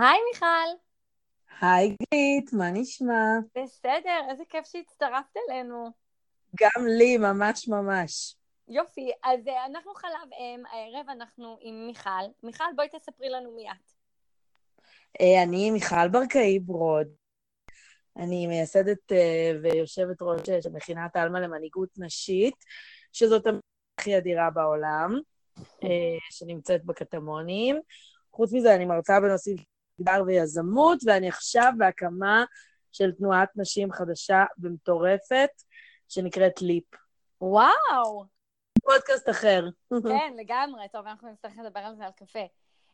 היי מיכל. היי גרית, מה נשמע? בסדר, איזה כיף שהצטרפת אלינו. גם לי, ממש ממש. יופי, אז uh, אנחנו חלב אם, הערב אנחנו עם מיכל. מיכל, בואי תספרי לנו מי את. Uh, אני מיכל ברקאי ברוד. אני מייסדת uh, ויושבת ראש של מכינת עלמה למנהיגות נשית, שזאת הכי אדירה בעולם, שנמצאת בקטמונים. חוץ מזה, אני מרצה בנושאים מגדר ויזמות, ואני עכשיו בהקמה של תנועת נשים חדשה ומטורפת, שנקראת ליפ. וואו! פודקאסט אחר. כן, לגמרי. טוב, אנחנו נצטרך לדבר על זה על קפה.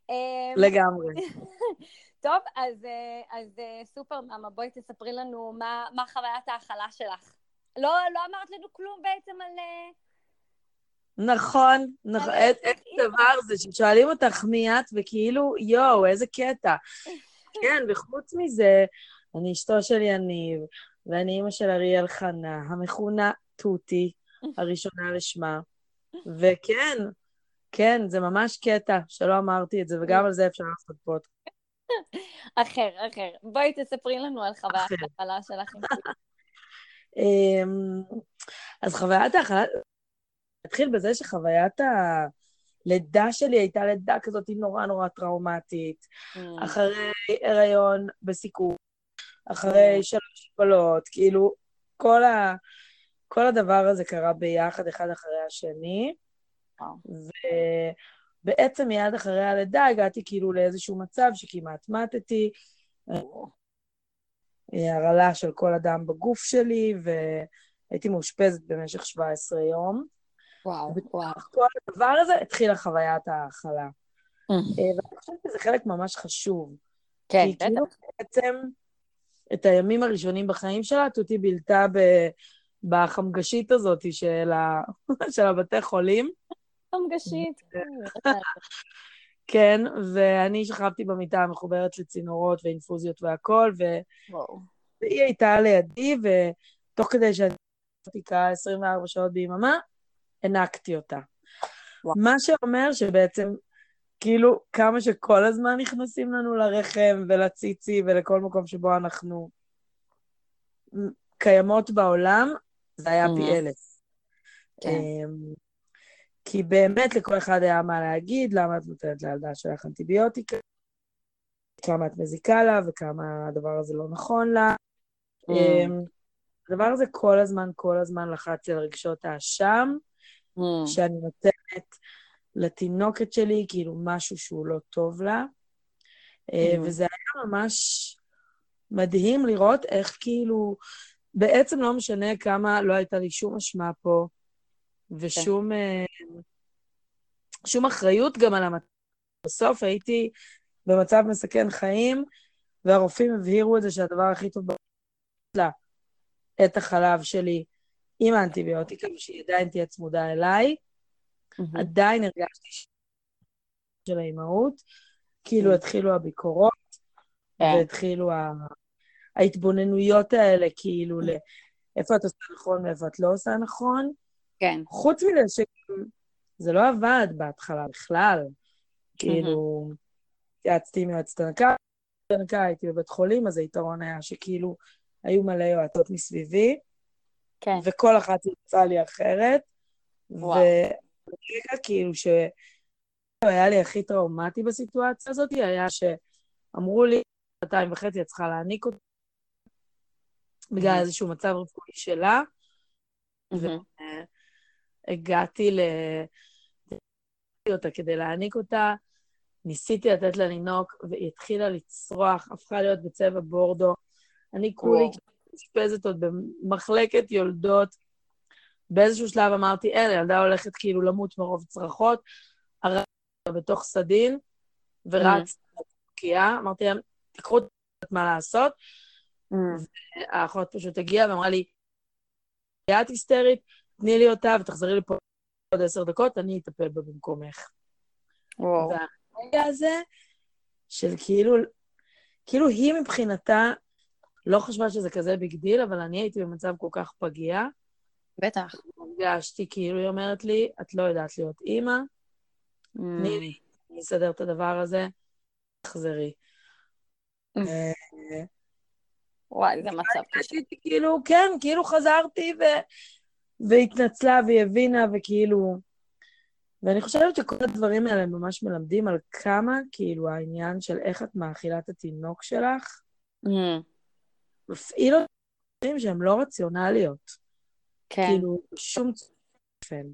אמ, לגמרי. טוב, אז, אה, אז אה, סופר מאמה, בואי תספרי לנו מה, מה חוויית ההכלה שלך. לא, לא אמרת לנו כלום בעצם על... אה, נכון, נכון, איזה דבר זה ששואלים אותך מי את, וכאילו, יואו, איזה קטע. כן, וחוץ מזה, אני אשתו של יניב, ואני אימא של אריאל חנה, המכונה תותי, הראשונה לשמה. וכן, כן, זה ממש קטע שלא אמרתי את זה, וגם על זה אפשר לעשות פודקאסט. אחר, אחר. בואי תספרי לנו על חוויית ההכלה שלך. אמ, אז חוויית ההכלה, נתחיל בזה שחוויית הלידה שלי הייתה לידה כזאת נורא נורא טראומטית. Mm. אחרי הריון בסיכון, אחרי mm. שלוש הפלות, כאילו, כל, ה, כל הדבר הזה קרה ביחד, אחד אחרי השני. ובעצם מיד אחרי הלידה הגעתי כאילו לאיזשהו מצב שכמעט מתתי, הרעלה של כל אדם בגוף שלי, והייתי מאושפזת במשך 17 יום. וואו, וואו. כל הדבר הזה התחילה חוויית ההאכלה. אה, ואני חושבת שזה חלק ממש חשוב. כן, בטח. כי כאילו בעצם את הימים הראשונים בחיים שלה, תותי בילתה ב... בחמגשית הזאת של, ה... של הבתי חולים. חמגשית. כן, ואני שכבתי במיטה המחוברת לצינורות ואינפוזיות והכול, ו... והיא הייתה לידי, ותוך כדי שאני הייתי 24 שעות ביממה, הענקתי אותה. וואו. מה שאומר שבעצם, כאילו, כמה שכל הזמן נכנסים לנו לרחם ולציצי ולכל מקום שבו אנחנו קיימות בעולם, זה היה פי אלף. כן. אמ, כי באמת לכל אחד היה מה להגיד, למה את נותנת לילדה שלך אנטיביוטיקה, כמה את מזיקה לה וכמה הדבר הזה לא נכון לה. אמ, הדבר הזה כל הזמן, כל הזמן לחצתי על רגשות האשם, mm. שאני נותנת לתינוקת שלי, כאילו משהו שהוא לא טוב לה. Mm. וזה היה ממש מדהים לראות איך כאילו, בעצם לא משנה כמה לא הייתה לי שום אשמה פה, ושום כן. שום אחריות גם על המצב. בסוף הייתי במצב מסכן חיים, והרופאים הבהירו את זה שהדבר הכי טוב לה את החלב שלי עם האנטיביוטיקה, ושהיא עדיין תהיה צמודה אליי. Mm-hmm. עדיין הרגשתי של האימהות, כאילו mm-hmm. התחילו הביקורות, yeah. כן. והתחילו ה... ההתבוננויות האלה, כאילו, mm-hmm. לאיפה את עושה נכון ואיפה את לא עושה נכון. כן. חוץ מזה שזה לא עבד בהתחלה בכלל. כאילו, התייעצתי עם יועצת הנקה, הייתי בבית חולים, אז היתרון היה שכאילו היו מלא יועצות מסביבי. כן. וכל אחת יצאה לי אחרת. ורגע כאילו שהיה לי הכי טראומטי בסיטואציה הזאת, היה שאמרו לי, שנתיים וחצי את צריכה להעניק אותה, בגלל איזשהו מצב רפואי שלה. והגעתי ל... אותה כדי להעניק אותה, ניסיתי לתת לה לנהוג, והיא התחילה לצרוח, הפכה להיות בצבע בורדו. אני כולי מאושפזת עוד במחלקת יולדות. באיזשהו שלב אמרתי, אין, הילדה הולכת כאילו למות מרוב צרחות, הרצתי בתוך סדין, ורצתי לתינוקייה, אמרתי להם, תקחו את מה לעשות. והאחות פשוט הגיעה ואמרה לי, את היסטרית, תני לי אותה ותחזרי לפה עוד עשר דקות, אני אטפל בה במקומך. וואו. והרגע הזה של כאילו, כאילו היא מבחינתה לא חשבה שזה כזה big deal, אבל אני הייתי במצב כל כך פגיע. בטח. הרגשתי כאילו, היא אומרת לי, את לא יודעת להיות אימא, תני לי, אני אסדר את הדבר הזה, תחזרי. וואי, זה מצב קשה. כאילו, כן, כאילו חזרתי ו... והתנצלה והיא הבינה, וכאילו... ואני חושבת שכל הדברים האלה ממש מלמדים על כמה, כאילו, העניין של איך את מאכילה את התינוק שלך, mm. מפעיל אותם שהם לא רציונליות. כן. כאילו, שום צופן.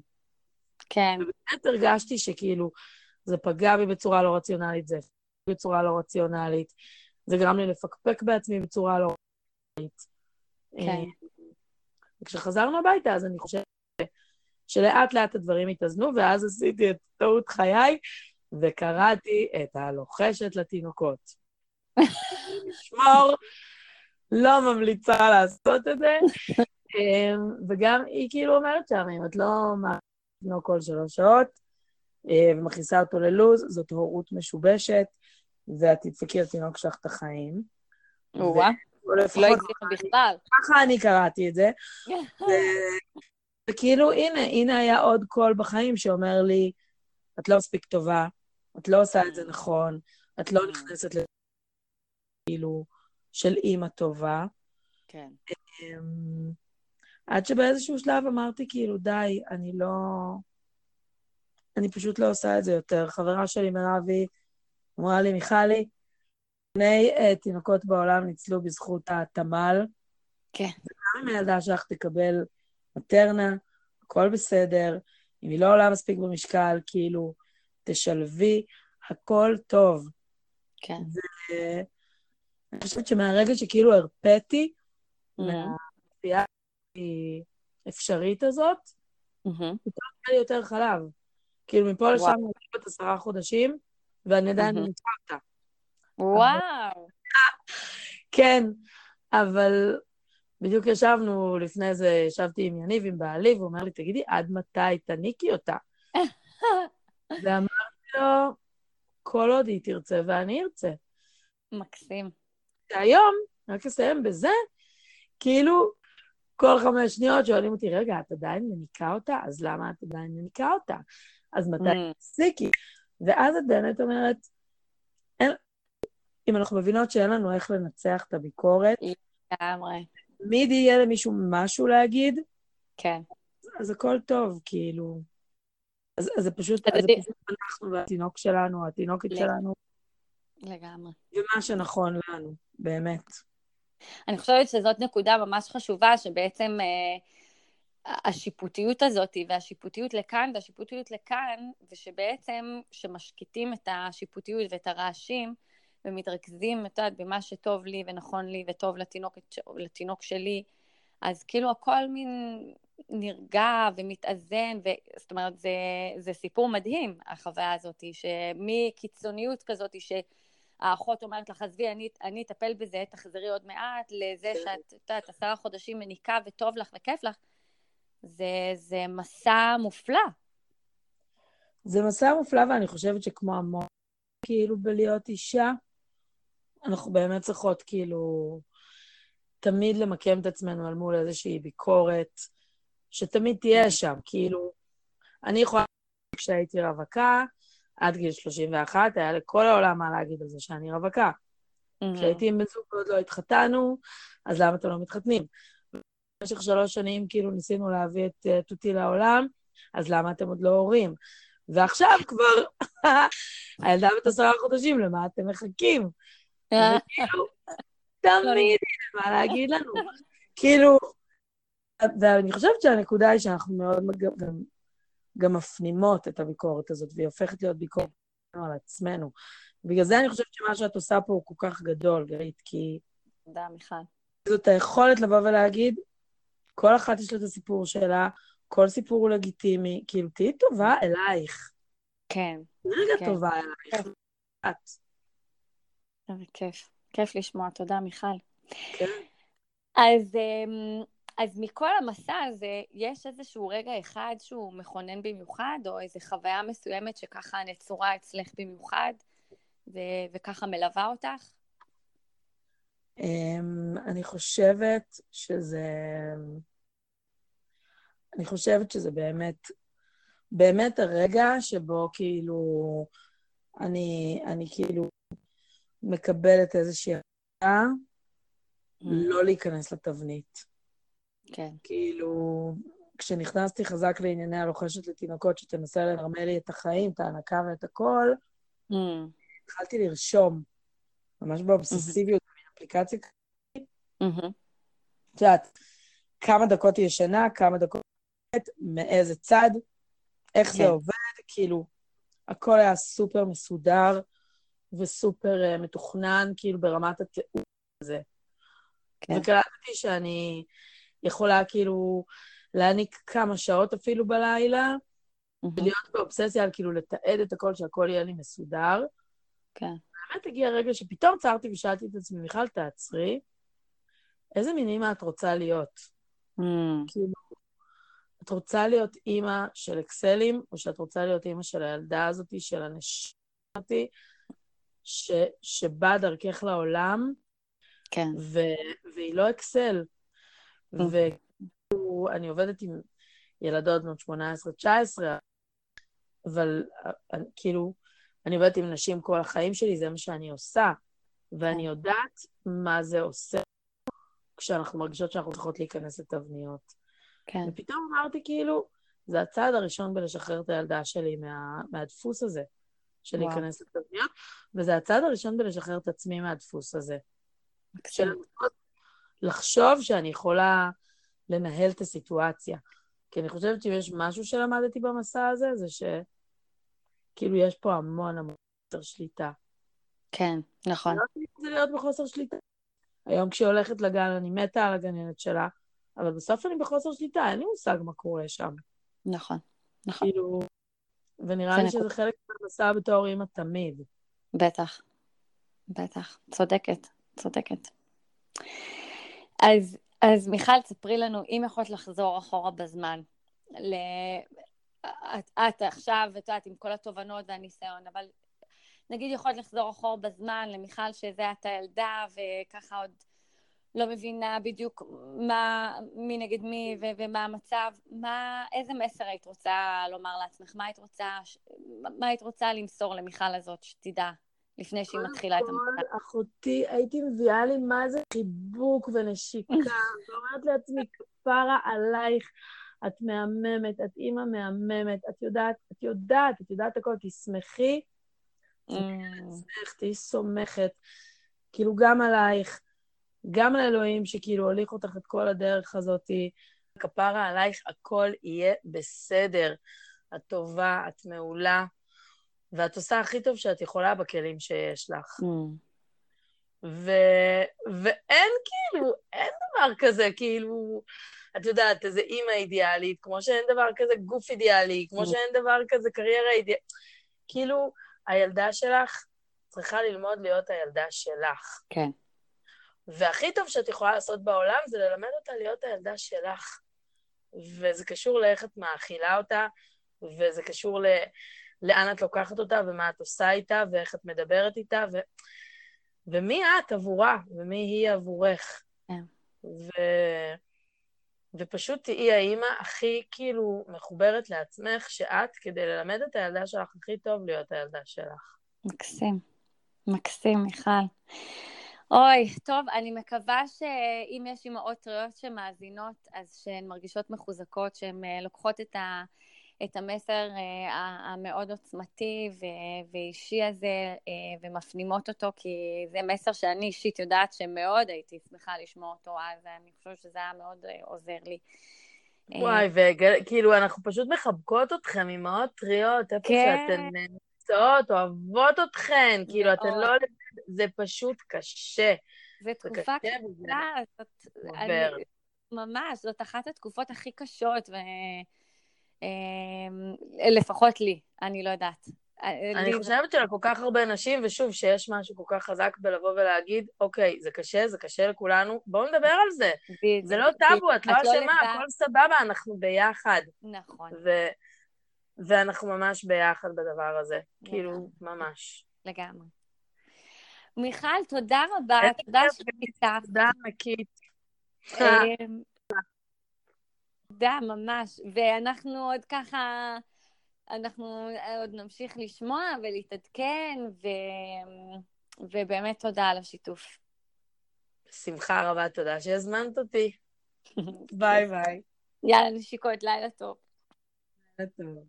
כן. ובאמת הרגשתי שכאילו, זה פגע בי בצורה לא רציונלית, זה בצורה לא רציונלית, זה גרם לי לפקפק בעצמי בצורה לא רציונלית. כן. אה, וכשחזרנו הביתה, אז אני חושבת שלאט לאט הדברים התאזנו, ואז עשיתי את טעות חיי, וקראתי את הלוחשת לתינוקות. לשמור, לא ממליצה לעשות את זה. אמ, וגם היא כאילו אומרת שם, אם את לא מאכילה כל שלוש שעות, אה, ומכניסה אותו ללוז, זאת הורות משובשת, ואת תדפקי לתינוק שלך את החיים. או-אה, לא הגזימה בכלל. ככה אני קראתי את זה. וכאילו, הנה, הנה היה עוד קול בחיים שאומר לי, את לא מספיק טובה, את לא עושה את זה נכון, את לא נכנסת ל... כאילו, של אימא טובה. כן. אמ, עד שבאיזשהו שלב אמרתי, כאילו, די, אני לא... אני פשוט לא עושה את זה יותר. חברה שלי, מירבי, אמרה לי, מיכלי, שני uh, תינוקות בעולם ניצלו בזכות התמ"ל. כן. וגם אם הילדה שלך תקבל מטרנה, הכל בסדר, אם היא לא עולה מספיק במשקל, כאילו, תשלבי, הכל טוב. כן. ואני חושבת שמהרגע שכאילו הרפאתי. מהצפייה האפשרית הזאת. פתאום היה לי יותר חלב. כאילו, מפה לשם אני בת עשרה חודשים, ואני עדיין נמצא אותה. וואו. כן, אבל בדיוק ישבנו לפני זה, ישבתי עם יניב, עם בעלי, והוא אומר לי, תגידי, עד מתי תניקי אותה? ואמרתי לו, כל עוד היא תרצה ואני ארצה. מקסים. והיום, רק אסיים בזה, כאילו, כל חמש שניות שואלים אותי, רגע, את עדיין מניקה אותה? אז למה את עדיין מניקה אותה? אז מתי mm. תפסיקי? ואז את באמת אומרת, אין, אם אנחנו מבינות שאין לנו איך לנצח את הביקורת, לגמרי. תמיד יהיה למישהו משהו להגיד, כן. אז הכל טוב, כאילו. אז, אז זה פשוט, אז זה פשוט אנחנו והתינוק שלנו, התינוקת שלנו. לגמרי. ומה שנכון לנו, באמת. אני חושבת שזאת נקודה ממש חשובה, שבעצם אה, השיפוטיות הזאת, והשיפוטיות לכאן והשיפוטיות לכאן, ושבעצם, כשמשקיטים את השיפוטיות ואת הרעשים, ומתרכזים, את יודעת, במה שטוב לי ונכון לי וטוב לתינוק, לתינוק שלי, אז כאילו הכל מין נרגע ומתאזן, ו... זאת אומרת, זה, זה סיפור מדהים, החוויה הזאת, שמקיצוניות כזאת, שהאחות אומרת לך, עזבי, אני, אני אטפל בזה, תחזרי עוד מעט, לזה שאת, את יודעת, עשרה חודשים מניקה וטוב לך וכיף לך, זה, זה מסע מופלא. זה מסע מופלא, ואני חושבת שכמו המון, כאילו, בלהיות אישה, אנחנו באמת צריכות כאילו תמיד למקם את עצמנו אל מול איזושהי ביקורת, שתמיד תהיה שם, כאילו, אני יכולה, כשהייתי רווקה, עד גיל 31, היה לכל העולם מה להגיד על זה שאני רווקה. Mm-hmm. כשהייתי עם בן זוג ועוד לא התחתנו, אז למה אתם לא מתחתנים? במשך שלוש שנים כאילו ניסינו להביא את uh, תותי לעולם, אז למה אתם עוד לא הורים? ועכשיו כבר, הילדה בת עשרה חודשים, למה אתם מחכים? וכאילו, תמיד יש מה להגיד לנו. כאילו, ואני חושבת שהנקודה היא שאנחנו מאוד גם, גם מפנימות את הביקורת הזאת, והיא הופכת להיות ביקורת על עצמנו. בגלל זה אני חושבת שמה שאת עושה פה הוא כל כך גדול, גרית, כי... תודה, מיכל. זאת היכולת לבוא ולהגיד, כל אחת יש לה את הסיפור שלה, כל סיפור הוא לגיטימי, כאילו, תהיי טובה אלייך. כן. רגע כן. טובה אלייך. את. איזה כיף. כיף לשמוע, תודה מיכל. כן. אז, אמ, אז מכל המסע הזה, יש איזשהו רגע אחד שהוא מכונן במיוחד, או איזו חוויה מסוימת שככה נצורה אצלך במיוחד, ו- וככה מלווה אותך? Um, אני חושבת שזה... אני חושבת שזה באמת, באמת הרגע שבו כאילו, אני, אני כאילו מקבלת איזושהי לא להיכנס לתבנית. כן. כאילו, כשנכנסתי חזק לענייני הרוכשת לתינוקות, שתנסה לנרמל לי את החיים, את ההנקה ואת הכל, Mm. התחלתי לרשום, ממש באובססיביות, במין אפליקציה כזאת. את יודעת, כמה דקות היא ישנה, כמה דקות היא מאיזה צד, איך זה כן. עובד, כאילו, הכל היה סופר מסודר וסופר uh, מתוכנן, כאילו, ברמת התיאור הזה. כן. וקלטתי שאני יכולה, כאילו, להעניק כמה שעות אפילו בלילה, מהמם. ולהיות באובססיה על כאילו לתעד את הכל, שהכל יהיה לי מסודר. כן. באמת הגיע רגע שפתאום צרתי ושאלתי את עצמי, מיכל, תעצרי, איזה מין אימא את רוצה להיות? Mm. כאילו, את רוצה להיות אימא של אקסלים, או שאת רוצה להיות אימא של הילדה הזאתי, של ש, שבאה דרכך לעולם, כן. ו, והיא לא אקסל. Mm. ואני עובדת עם ילדות בנות 18-19, אבל אה, כאילו, אני עובדת עם נשים כל החיים שלי, זה מה שאני עושה. ואני כן. יודעת מה זה עושה כשאנחנו מרגישות שאנחנו צריכות להיכנס לתבניות. כן. ופתאום אמרתי, כאילו, זה הצעד הראשון בלשחרר את הילדה שלי מה, מהדפוס הזה, של וואו. להיכנס לתבניות, וזה הצעד הראשון בלשחרר את עצמי מהדפוס הזה. של מקסים. לחשוב שאני יכולה לנהל את הסיטואציה. כי אני חושבת שאם יש משהו שלמדתי במסע הזה, זה שכאילו יש פה המון המון חוסר שליטה. כן, נכון. לא זה להיות בחוסר שליטה. היום כשהיא הולכת לגן, אני מתה על הגננת שלה, אבל בסוף אני בחוסר שליטה, אין לי מושג מה קורה שם. נכון. נכון. כאילו, ונראה לי. שזה חלק מהמסע בתור אימא תמיד. בטח. בטח. צודקת. צודקת. אז, אז מיכל, ספרי לנו, אם יכולת לחזור אחורה בזמן, ל... את, את עכשיו, את יודעת, עם כל התובנות והניסיון, אבל נגיד יכולת לחזור אחורה בזמן למיכל שזה הייתה ילדה, וככה עוד לא מבינה בדיוק מה, מי נגד מי ו- ומה המצב, מה, איזה מסר היית רוצה לומר לעצמך? מה היית רוצה, מה היית רוצה למסור למיכל הזאת, שתדע, לפני שהיא מתחילה את המסע? כל אחותי, הייתי מביאה לי מה זה חיבוק ונשיקה, ואומרת לעצמי, כפרה עלייך, את מהממת, את אימא מהממת, את יודעת, את יודעת, את יודעת הכל, תשמחי, Mm, איך תהיי סומכת, כאילו גם עלייך, גם על אלוהים שכאילו הוליך אותך את כל הדרך הזאתי, כפרה עלייך, הכל יהיה בסדר. את טובה, את מעולה, ואת עושה הכי טוב שאת יכולה בכלים שיש לך. mm, ו... ואין כאילו, אין דבר כזה, כאילו, את יודעת, איזה אימא אידיאלית, כמו שאין דבר כזה גוף אידיאלי, כמו Mm. שאין דבר כזה קריירה אידיאלית. כאילו, הילדה שלך צריכה ללמוד להיות הילדה שלך. כן, והכי טוב שאת יכולה לעשות בעולם זה ללמד אותה להיות הילדה שלך. וזה קשור לאיך את מאכילה אותה, וזה קשור ל... לאן את לוקחת אותה, ומה את עושה איתה, ואיך את מדברת איתה, ו... ומי את עבורה, ומי היא עבורך. כן. ו... ופשוט תהיי האימא הכי כאילו מחוברת לעצמך, שאת, כדי ללמד את הילדה שלך הכי טוב להיות הילדה שלך. מקסים. מקסים, מיכל. אוי, טוב, אני מקווה שאם יש אימהות טריות שמאזינות, אז שהן מרגישות מחוזקות, שהן אה, לוקחות את, ה, את המסר אה, המאוד עוצמתי ואישי הזה אה, ומפנימות אותו, כי זה מסר שאני אישית יודעת שמאוד הייתי שמחה לשמוע אותו אז, אני חושבת שזה היה מאוד אה, עוזר לי. אה, וואי, וכאילו, אנחנו פשוט מחבקות אתכם, אימהות טריות, איפה כן. שאתן נמצאות, אוהבות אתכן, כאילו, אתן מאוד. לא... זה פשוט קשה. זו זה תקופה קשה זאת, ממש, זאת אחת התקופות הכי קשות, ו... אמ, לפחות לי, אני לא יודעת. אני לי זה- חושבת שלכל כך הרבה נשים, ושוב, שיש משהו כל כך חזק בלבוא ולהגיד, אוקיי, זה קשה, זה קשה לכולנו, בואו נדבר על זה. בדיוק, זה לא טאבו, את לא לא אשמה. הכל סבבה, אנחנו ביחד. נכון. ואנחנו ממש ביחד בדבר הזה. כאילו, ממש. לגמרי. מיכל, תודה רבה, תודה שפיתחת. תודה ענקית. תודה, ממש. ואנחנו עוד ככה, אנחנו עוד נמשיך לשמוע ולהתעדכן, ו... ובאמת תודה על השיתוף. בשמחה רבה, תודה שהזמנת אותי. ביי ביי. יאללה, נשיקות, לילה טוב. לילה טוב.